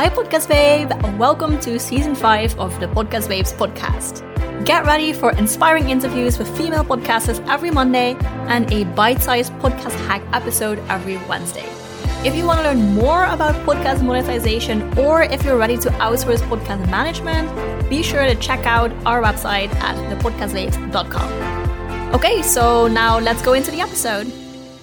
Hi, Podcast Babe. Welcome to season five of the Podcast Babes podcast. Get ready for inspiring interviews with female podcasters every Monday and a bite sized podcast hack episode every Wednesday. If you want to learn more about podcast monetization or if you're ready to outsource podcast management, be sure to check out our website at thepodcastbabes.com. Okay, so now let's go into the episode.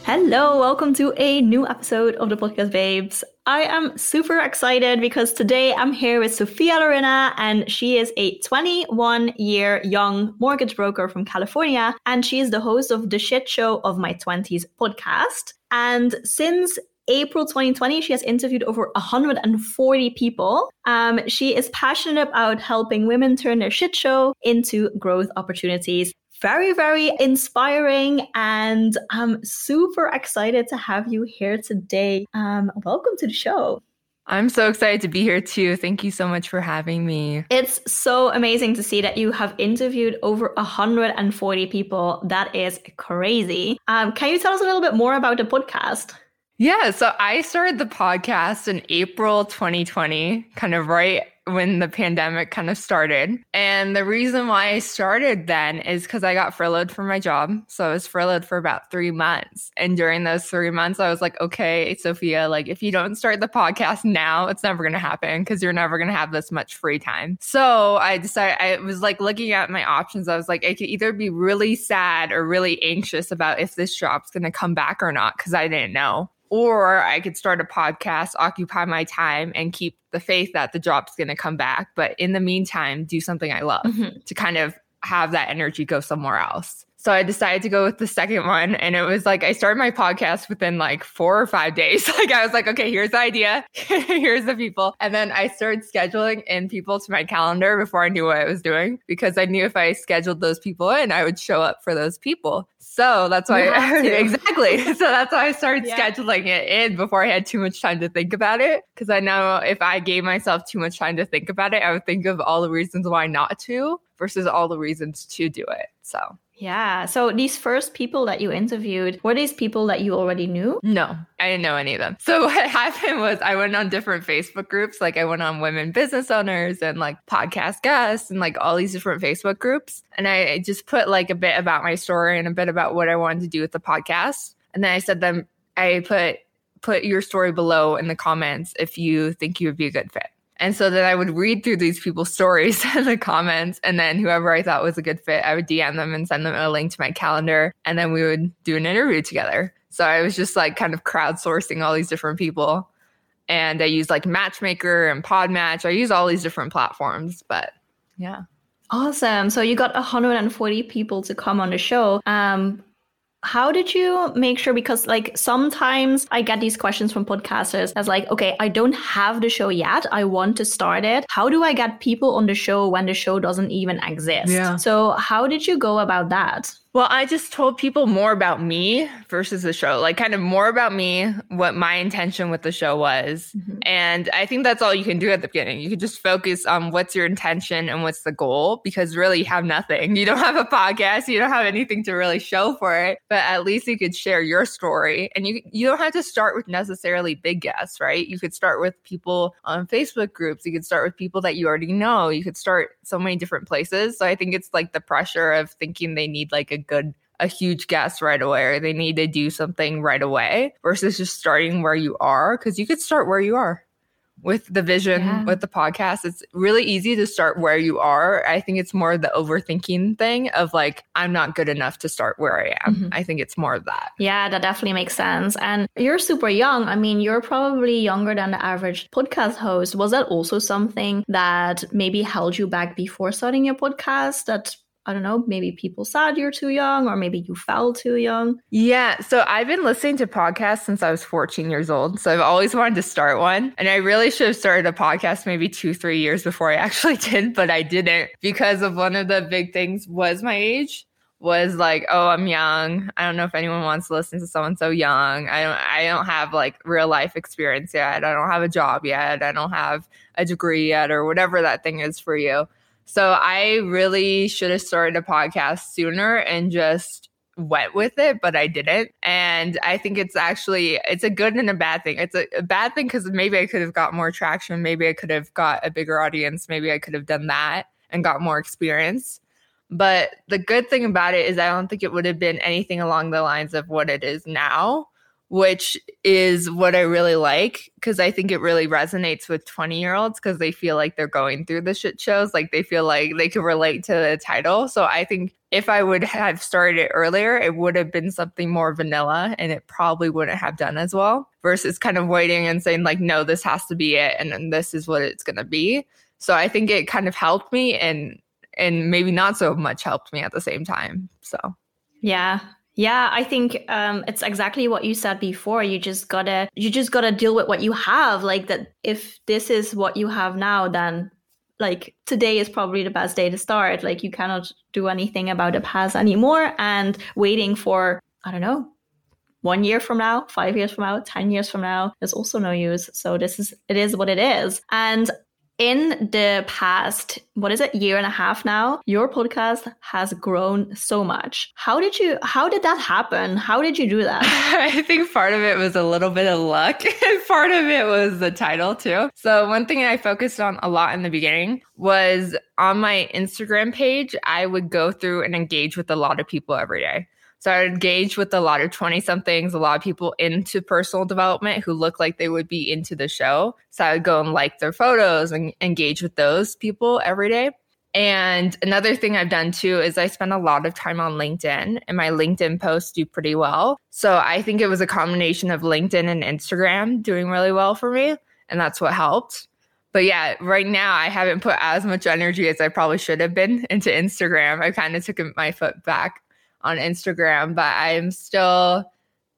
Hello, welcome to a new episode of the Podcast Babes. I am super excited because today I'm here with Sophia Lorena, and she is a 21 year young mortgage broker from California, and she is the host of the Shit Show of My 20s podcast. And since April 2020, she has interviewed over 140 people. Um, she is passionate about helping women turn their shit show into growth opportunities very, very inspiring. And I'm super excited to have you here today. Um, welcome to the show. I'm so excited to be here too. Thank you so much for having me. It's so amazing to see that you have interviewed over 140 people. That is crazy. Um, can you tell us a little bit more about the podcast? Yeah, so I started the podcast in April 2020, kind of right when the pandemic kind of started. And the reason why I started then is because I got furloughed from my job. So I was furloughed for about three months. And during those three months, I was like, okay, Sophia, like if you don't start the podcast now, it's never going to happen because you're never going to have this much free time. So I decided, I was like looking at my options. I was like, I could either be really sad or really anxious about if this job's going to come back or not because I didn't know or I could start a podcast, occupy my time, and keep the faith that the job's going to come back. But in the meantime, do something I love mm-hmm. to kind of have that energy go somewhere else. So I decided to go with the second one. And it was like, I started my podcast within like four or five days. Like, I was like, okay, here's the idea. here's the people. And then I started scheduling in people to my calendar before I knew what I was doing because I knew if I scheduled those people in, I would show up for those people. So that's why I, exactly. So that's why I started yeah. scheduling it in before I had too much time to think about it. Cause I know if I gave myself too much time to think about it, I would think of all the reasons why not to versus all the reasons to do it. So yeah. So these first people that you interviewed, were these people that you already knew? No, I didn't know any of them. So what happened was I went on different Facebook groups. Like I went on women business owners and like podcast guests and like all these different Facebook groups. And I just put like a bit about my story and a bit about what I wanted to do with the podcast. And then I said them, I put put your story below in the comments if you think you would be a good fit. And so then I would read through these people's stories in the comments. And then whoever I thought was a good fit, I would DM them and send them a link to my calendar. And then we would do an interview together. So I was just like kind of crowdsourcing all these different people. And I use like Matchmaker and Podmatch. I use all these different platforms. But yeah. Awesome. So you got 140 people to come on the show. Um, how did you make sure because like sometimes i get these questions from podcasters as like okay i don't have the show yet i want to start it how do i get people on the show when the show doesn't even exist yeah. so how did you go about that well, I just told people more about me versus the show, like kind of more about me, what my intention with the show was. Mm-hmm. And I think that's all you can do at the beginning. You can just focus on what's your intention and what's the goal because really you have nothing. You don't have a podcast, you don't have anything to really show for it, but at least you could share your story. And you you don't have to start with necessarily big guests, right? You could start with people on Facebook groups, you could start with people that you already know. You could start so many different places. So I think it's like the pressure of thinking they need like a good a huge guest right away or they need to do something right away versus just starting where you are because you could start where you are with the vision yeah. with the podcast it's really easy to start where you are. I think it's more the overthinking thing of like i'm not good enough to start where i am. Mm-hmm. i think it's more of that. Yeah that definitely makes sense. And you're super young. I mean you're probably younger than the average podcast host. Was that also something that maybe held you back before starting your podcast that I don't know, maybe people said you're too young or maybe you fell too young? Yeah. So I've been listening to podcasts since I was 14 years old. So I've always wanted to start one. And I really should have started a podcast maybe two, three years before I actually did, but I didn't because of one of the big things was my age was like, oh, I'm young. I don't know if anyone wants to listen to someone so young. I don't I don't have like real life experience yet. I don't have a job yet. I don't have a degree yet or whatever that thing is for you. So I really should have started a podcast sooner and just went with it, but I didn't. And I think it's actually it's a good and a bad thing. It's a, a bad thing because maybe I could have got more traction, maybe I could have got a bigger audience, maybe I could have done that and got more experience. But the good thing about it is I don't think it would have been anything along the lines of what it is now which is what I really like because I think it really resonates with 20 year olds because they feel like they're going through the shit shows. Like they feel like they can relate to the title. So I think if I would have started it earlier, it would have been something more vanilla and it probably wouldn't have done as well versus kind of waiting and saying, like, no, this has to be it and, this is what it's going to be. So I think it kind of helped me and and maybe not so much helped me at the same time. So yeah, yeah, I think um, it's exactly what you said before. You just gotta you just gotta deal with what you have. Like that, if this is what you have now, then like today is probably the best day to start. Like you cannot do anything about the past anymore, and waiting for I don't know one year from now, five years from now, 10 years from now, is also no use. So this is, it is what it is. And in the past, what is it, year and a half now, your podcast has grown so much. How did you, how did that happen? How did you do that? I think part of it was a little bit of luck and part of it was the title too. So one thing I focused on a lot in the beginning was on my Instagram page, I would go through and engage with a lot of people every day. So I engaged with a lot of 20 somethings, a lot of people into personal development who look like they would be into the show. So I would go and like their photos and engage with those people every day. And another thing I've done too is I spend a lot of time on LinkedIn and my LinkedIn posts do pretty well. So I think it was a combination of LinkedIn and Instagram doing really well for me. And that's what helped. But yeah, right now I haven't put as much energy as I probably should have been into Instagram. I kind of took my foot back on Instagram, but I'm still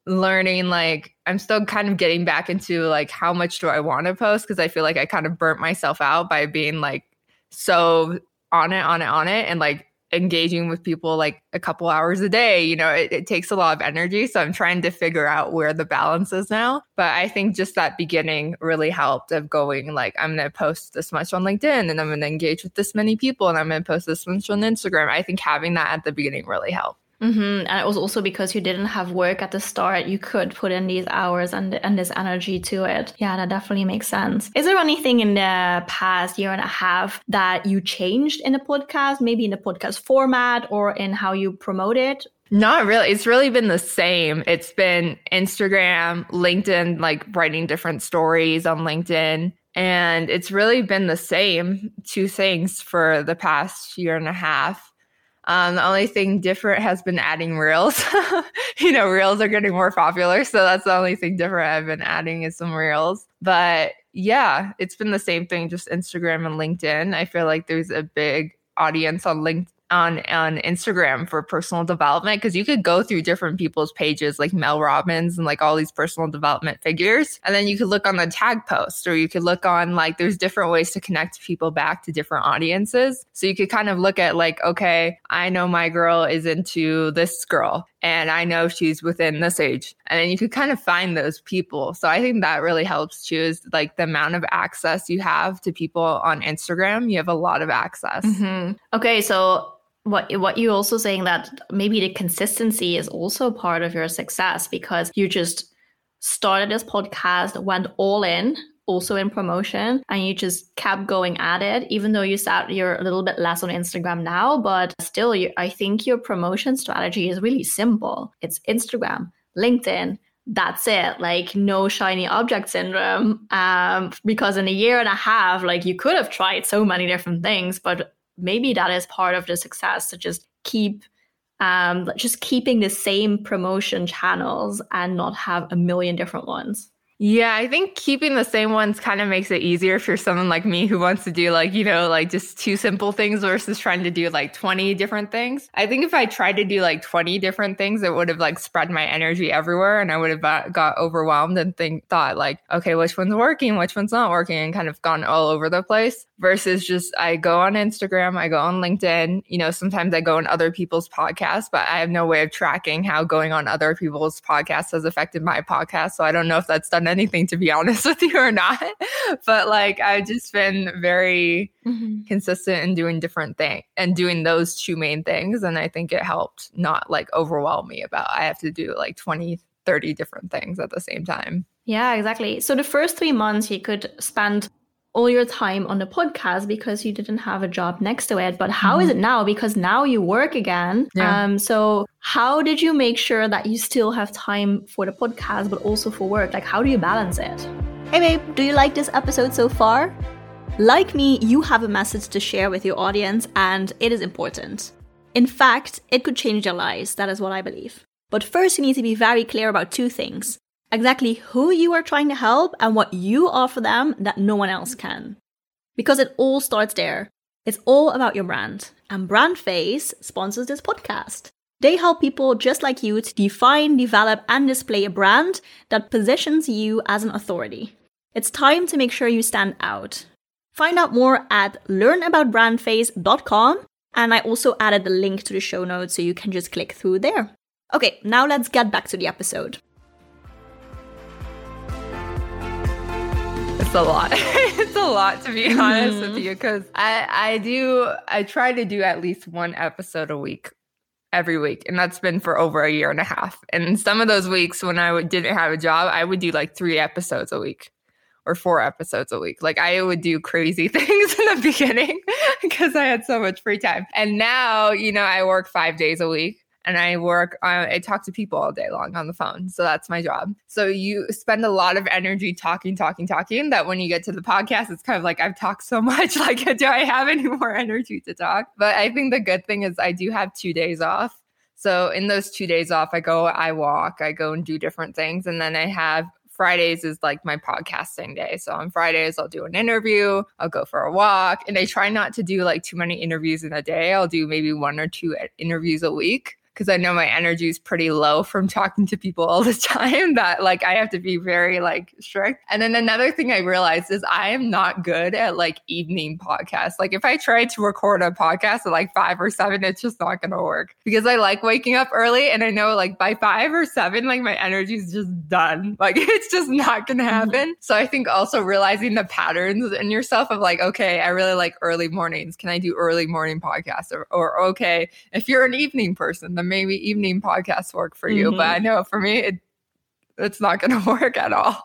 learning like I'm still kind of getting back into like how much do I want to post? Because I feel like I kind of burnt myself out by being like so on it on it on it and like engaging with people like a couple hours a day you know it, it takes a lot of energy so i'm trying to figure out where the balance is now but i think just that beginning really helped of going like i'm going to post this much on linkedin and i'm going to engage with this many people and i'm going to post this much on instagram. I think having that at the beginning really helped Mm-hmm. And it was also because you didn't have work at the start, you could put in these hours and, and this energy to it. Yeah, that definitely makes sense. Is there anything in the past year and a half that you changed in the podcast, maybe in the podcast format or in how you promote it? Not really. It's really been the same. It's been Instagram, LinkedIn, like writing different stories on LinkedIn. And it's really been the same two things for the past year and a half um, the only thing different has been adding reels. you know, reels are getting more popular. So that's the only thing different I've been adding is some reels. But yeah, it's been the same thing, just Instagram and LinkedIn. I feel like there's a big audience on LinkedIn on on Instagram for personal development because you could go through different people's pages like Mel Robbins and like all these personal development figures and then you could look on the tag post or you could look on like there's different ways to connect people back to different audiences so you could kind of look at like okay I know my girl is into this girl and I know she's within this age. And then you could kind of find those people. So I think that really helps too is like the amount of access you have to people on Instagram. You have a lot of access. Mm-hmm. Okay, so what what you also saying that maybe the consistency is also part of your success because you just started this podcast, went all in, also in promotion, and you just kept going at it. Even though you said you're a little bit less on Instagram now, but still, you, I think your promotion strategy is really simple. It's Instagram, LinkedIn, that's it like no shiny object syndrome um because in a year and a half like you could have tried so many different things but maybe that is part of the success to just keep um, just keeping the same promotion channels and not have a million different ones. Yeah, I think keeping the same ones kind of makes it easier you're someone like me who wants to do like, you know, like just two simple things versus trying to do like 20 different things. I think if I tried to do like 20 different things, it would have like spread my energy everywhere and I would have got overwhelmed and think thought like, okay, which one's working, which one's not working and kind of gone all over the place versus just I go on Instagram, I go on LinkedIn, you know, sometimes I go on other people's podcasts, but I have no way of tracking how going on other people's podcasts has affected my podcast. So I don't know if that's done anything to be honest with you or not. but like I've just been very mm-hmm. consistent in doing different things and doing those two main things. And I think it helped not like overwhelm me about I have to do like 20, 30 different things at the same time. Yeah, exactly. So the first three months you could spend all your time on the podcast because you didn't have a job next to it. But how mm-hmm. is it now? Because now you work again. Yeah. Um, so how did you make sure that you still have time for the podcast, but also for work? Like, how do you balance it? Hey, babe, do you like this episode so far? Like me, you have a message to share with your audience, and it is important. In fact, it could change their lives. That is what I believe. But first, you need to be very clear about two things exactly who you are trying to help and what you offer them that no one else can. Because it all starts there. It's all about your brand. And BrandFace sponsors this podcast. They help people just like you to define, develop, and display a brand that positions you as an authority. It's time to make sure you stand out. Find out more at learnaboutbrandface.com, and I also added the link to the show notes so you can just click through there. Okay, now let's get back to the episode. It's a lot. it's a lot to be honest mm-hmm. with you because I I do I try to do at least one episode a week every week and that's been for over a year and a half and some of those weeks when i didn't have a job i would do like three episodes a week or four episodes a week like i would do crazy things in the beginning because i had so much free time and now you know i work five days a week and I work on, I talk to people all day long on the phone. So that's my job. So you spend a lot of energy talking, talking, talking that when you get to the podcast, it's kind of like I've talked so much. Like, do I have any more energy to talk? But I think the good thing is I do have two days off. So in those two days off, I go, I walk, I go and do different things. And then I have Fridays is like my podcasting day. So on Fridays, I'll do an interview, I'll go for a walk, and I try not to do like too many interviews in a day. I'll do maybe one or two eh, interviews a week because I know my energy is pretty low from talking to people all the time that like I have to be very like strict. And then another thing I realized is I am not good at like evening podcasts. Like if I try to record a podcast at like five or seven, it's just not going to work because I like waking up early and I know like by five or seven, like my energy is just done. Like it's just not going to mm-hmm. happen. So I think also realizing the patterns in yourself of like, okay, I really like early mornings. Can I do early morning podcasts? Or, or okay, if you're an evening person, then maybe evening podcasts work for you. Mm-hmm. But I know for me, it, it's not going to work at all.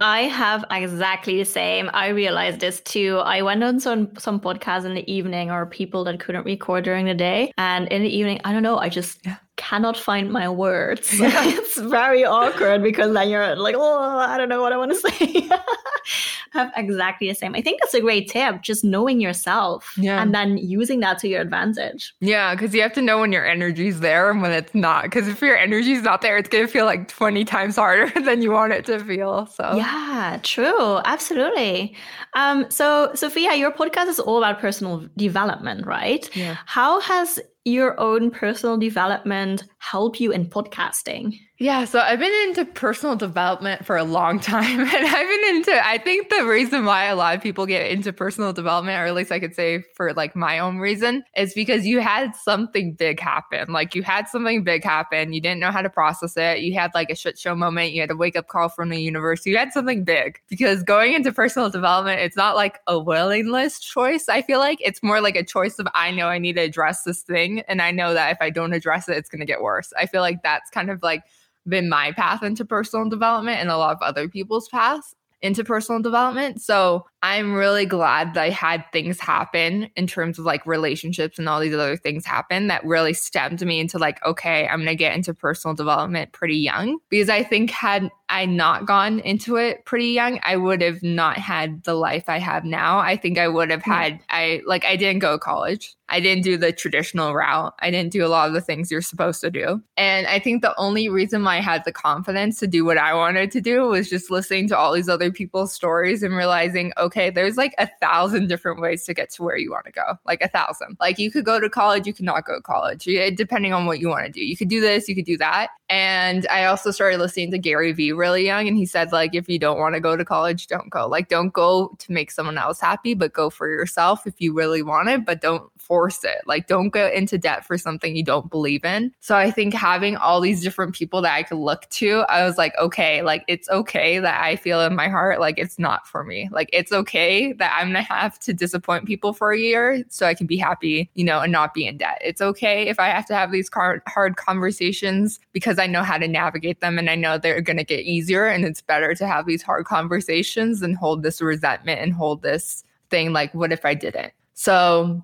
I have exactly the same. I realized this too. I went on some some podcasts in the evening or people that couldn't record during the day. And in the evening, I don't know, I just cannot find my words. It's very awkward because then you're like, oh, I don't know what I want to say. Have exactly the same. I think that's a great tip, just knowing yourself yeah. and then using that to your advantage. Yeah, because you have to know when your energy's there and when it's not. Because if your energy's not there, it's going to feel like 20 times harder than you want it to feel. So, yeah, true. Absolutely. Um, so, Sophia, your podcast is all about personal development, right? Yeah. How has your own personal development help you in podcasting? Yeah, so I've been into personal development for a long time. And I've been into, I think the reason why a lot of people get into personal development, or at least I could say for like my own reason, is because you had something big happen. Like you had something big happen. You didn't know how to process it. You had like a shit show moment. You had a wake up call from the universe. You had something big. Because going into personal development, it's not like a willingness choice. I feel like it's more like a choice of I know I need to address this thing. And I know that if I don't address it, it's going to get worse. I feel like that's kind of like, been my path into personal development and a lot of other people's paths into personal development. So I'm really glad that I had things happen in terms of like relationships and all these other things happen that really stemmed me into like, okay, I'm going to get into personal development pretty young. Because I think had I not gone into it pretty young, I would have not had the life I have now. I think I would have had, I like, I didn't go to college. I didn't do the traditional route. I didn't do a lot of the things you're supposed to do. And I think the only reason why I had the confidence to do what I wanted to do was just listening to all these other people's stories and realizing, okay, okay, there's like a thousand different ways to get to where you want to go. Like a thousand. Like you could go to college, you could not go to college, depending on what you want to do. You could do this, you could do that. And I also started listening to Gary Vee really young. And he said, like, if you don't want to go to college, don't go. Like, don't go to make someone else happy, but go for yourself if you really want it. But don't force it. Like, don't go into debt for something you don't believe in. So I think having all these different people that I could look to, I was like, okay, like it's okay that I feel in my heart like it's not for me. Like, it's okay that I'm gonna have to disappoint people for a year so I can be happy, you know, and not be in debt. It's okay if I have to have these hard conversations because I know how to navigate them and I know they're gonna get easier. And it's better to have these hard conversations than hold this resentment and hold this thing like, what if I didn't? So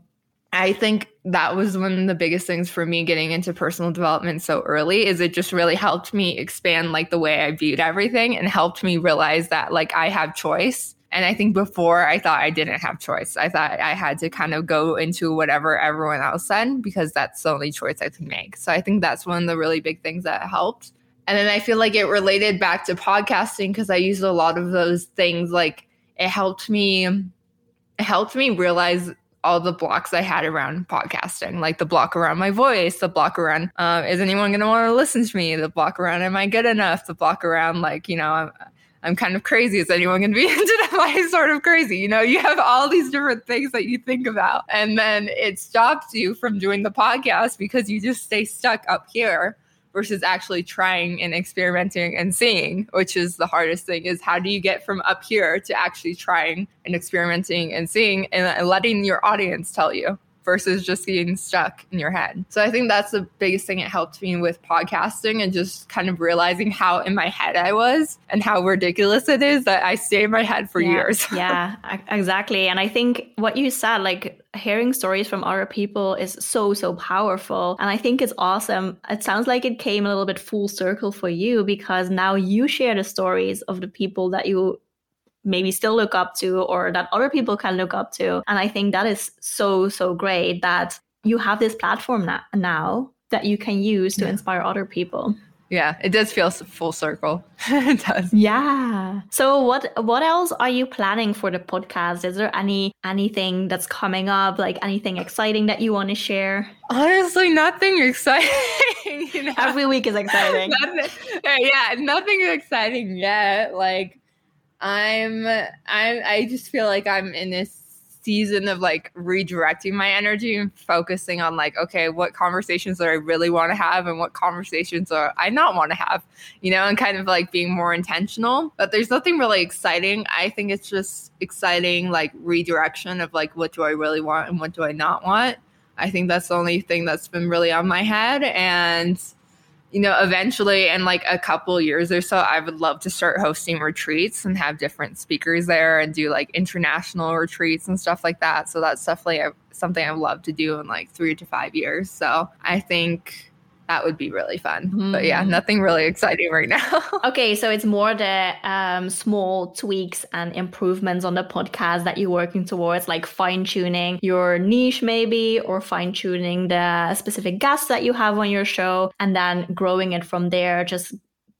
I think that was one of the biggest things for me getting into personal development so early is it just really helped me expand like the way I viewed everything and helped me realize that like I have choice. And I think before I thought I didn't have choice. I thought I had to kind of go into whatever everyone else said because that's the only choice I could make. So I think that's one of the really big things that helped. And then I feel like it related back to podcasting because I used a lot of those things. Like it helped me, it helped me realize all the blocks I had around podcasting, like the block around my voice, the block around, uh, is anyone going to want to listen to me? The block around, am I good enough? The block around, like, you know, I'm, I'm kind of crazy. Is anyone going to be into my sort of crazy? You know, you have all these different things that you think about, and then it stops you from doing the podcast because you just stay stuck up here versus actually trying and experimenting and seeing, which is the hardest thing is how do you get from up here to actually trying and experimenting and seeing and letting your audience tell you versus just getting stuck in your head. So I think that's the biggest thing it helped me with podcasting and just kind of realizing how in my head I was and how ridiculous it is that I stay in my head for yeah, years. yeah, exactly. And I think what you said, like hearing stories from other people is so so powerful and i think it's awesome it sounds like it came a little bit full circle for you because now you share the stories of the people that you maybe still look up to or that other people can look up to. And I think that is so, so great that you have this platform na- now that you can use to yeah. inspire other people. Yeah, it does feel full circle. it does. Yeah. So what what else are you planning for the podcast? Is there any anything that's coming up, like anything exciting that you want to share? Honestly, nothing exciting. you know? Every week is exciting. nothing, yeah, nothing exciting yet. Like I'm I I just feel like I'm in this season of like redirecting my energy and focusing on like okay what conversations do i really want to have and what conversations are i not want to have you know and kind of like being more intentional. But there's nothing really exciting. I think it's just exciting like redirection of like what do i really want and what do i not want. I think that's the only thing that's been really on my head and you know, eventually in like a couple years or so, I would love to start hosting retreats and have different speakers there and do like international retreats and stuff like that. So that's definitely something I would love to do in like three to five years. So I think that would be really fun. Mm. But yeah, mm-hmm. nothing really exciting right now. okay, so it's more the um, small tweaks and improvements on the podcast that you're working towards, like fine tuning your niche, maybe, or fine tuning the specific guests that you have on your show, and then growing it from there, just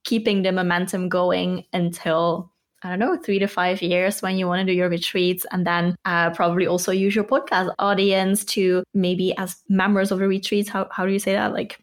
keeping the momentum going until I don't know, three to five years when you want to do your retreats, and then uh, probably also use your podcast audience to maybe as members of the retreats. How, how do you say that? Like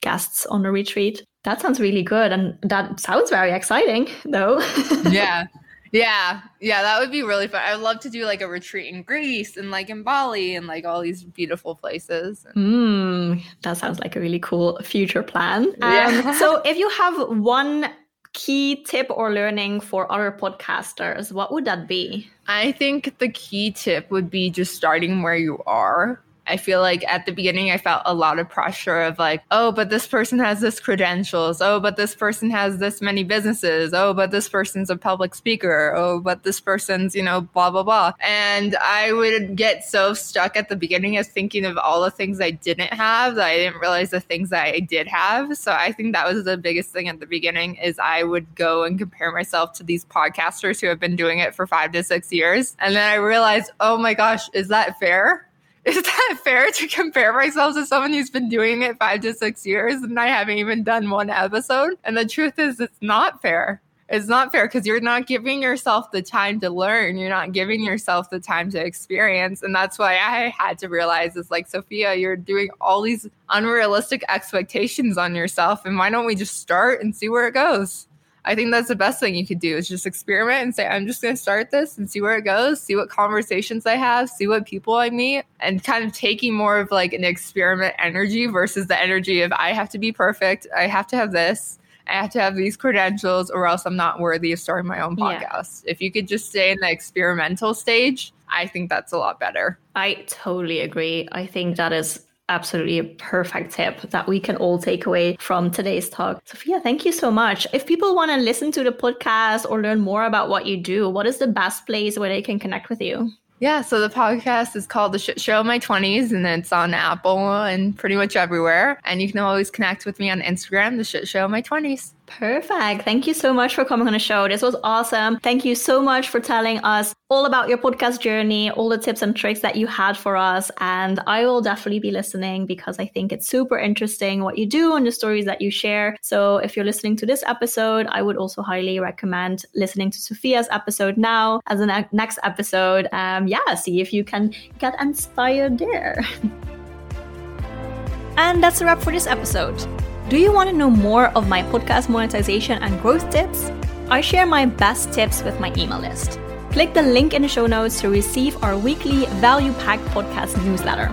guests on the retreat. That sounds really good. And that sounds very exciting, though. yeah. Yeah. Yeah. That would be really fun. I would love to do like a retreat in Greece and like in Bali and like all these beautiful places. Mm, that sounds like a really cool future plan. Um, so, if you have one key tip or learning for other podcasters, what would that be? I think the key tip would be just starting where you are. I feel like at the beginning, I felt a lot of pressure of like, oh, but this person has this credentials. Oh, but this person has this many businesses. Oh, but this person's a public speaker. Oh, but this person's, you know, blah, blah, blah. And I would get so stuck at the beginning of thinking of all the things I didn't have that I didn't realize the things that I did have. So I think that was the biggest thing at the beginning is I would go and compare myself to these podcasters who have been doing it for five to six years. And then I realized, oh my gosh, is that fair? is that fair to compare myself to someone who's been doing it five to six years and I haven't even done one episode? And the truth is, it's not fair. It's not fair because you're not giving yourself the time to learn. You're not giving yourself the time to experience. And that's why I had to realize is like, Sophia, you're doing all these unrealistic expectations on yourself. And why don't we just start and see where it goes? I think that's the best thing you could do is just experiment and say, I'm just going to start this and see where it goes, see what conversations I have, see what people I meet, and kind of taking more of like an experiment energy versus the energy of I have to be perfect. I have to have this. I have to have these credentials or else I'm not worthy of starting my own podcast. Yeah. If you could just stay in the experimental stage, I think that's a lot better. I totally agree. I think that is absolutely a perfect tip that we can all take away from today's talk. Sophia, thank you so much. If people want to listen to the podcast or learn more about what you do, what is the best place where they can connect with you? Yeah, so the podcast is called The Shit Show of My 20s, and it's on Apple and pretty much everywhere. And you can always connect with me on Instagram, The Shit Show of My 20s. Perfect. Thank you so much for coming on the show. This was awesome. Thank you so much for telling us all about your podcast journey, all the tips and tricks that you had for us. And I will definitely be listening because I think it's super interesting what you do and the stories that you share. So if you're listening to this episode, I would also highly recommend listening to Sophia's episode now as a next episode. Um, yeah, see if you can get inspired there. and that's a wrap for this episode. Do you want to know more of my podcast monetization and growth tips? I share my best tips with my email list. Click the link in the show notes to receive our weekly value packed podcast newsletter.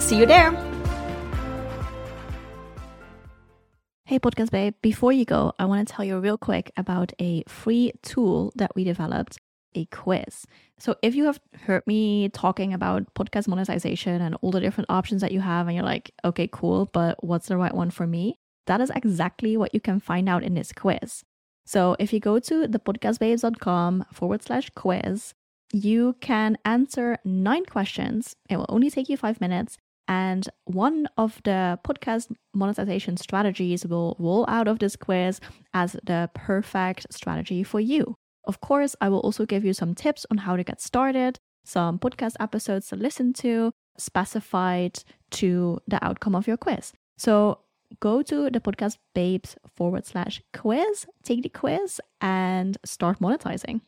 See you there. Hey, Podcast Babe, before you go, I want to tell you real quick about a free tool that we developed a quiz. So, if you have heard me talking about podcast monetization and all the different options that you have, and you're like, okay, cool, but what's the right one for me? That is exactly what you can find out in this quiz. So if you go to thepodcastbabes.com forward slash quiz, you can answer nine questions. It will only take you five minutes. And one of the podcast monetization strategies will roll out of this quiz as the perfect strategy for you. Of course, I will also give you some tips on how to get started, some podcast episodes to listen to, specified to the outcome of your quiz. So go to the podcast babes forward slash quiz, take the quiz, and start monetizing.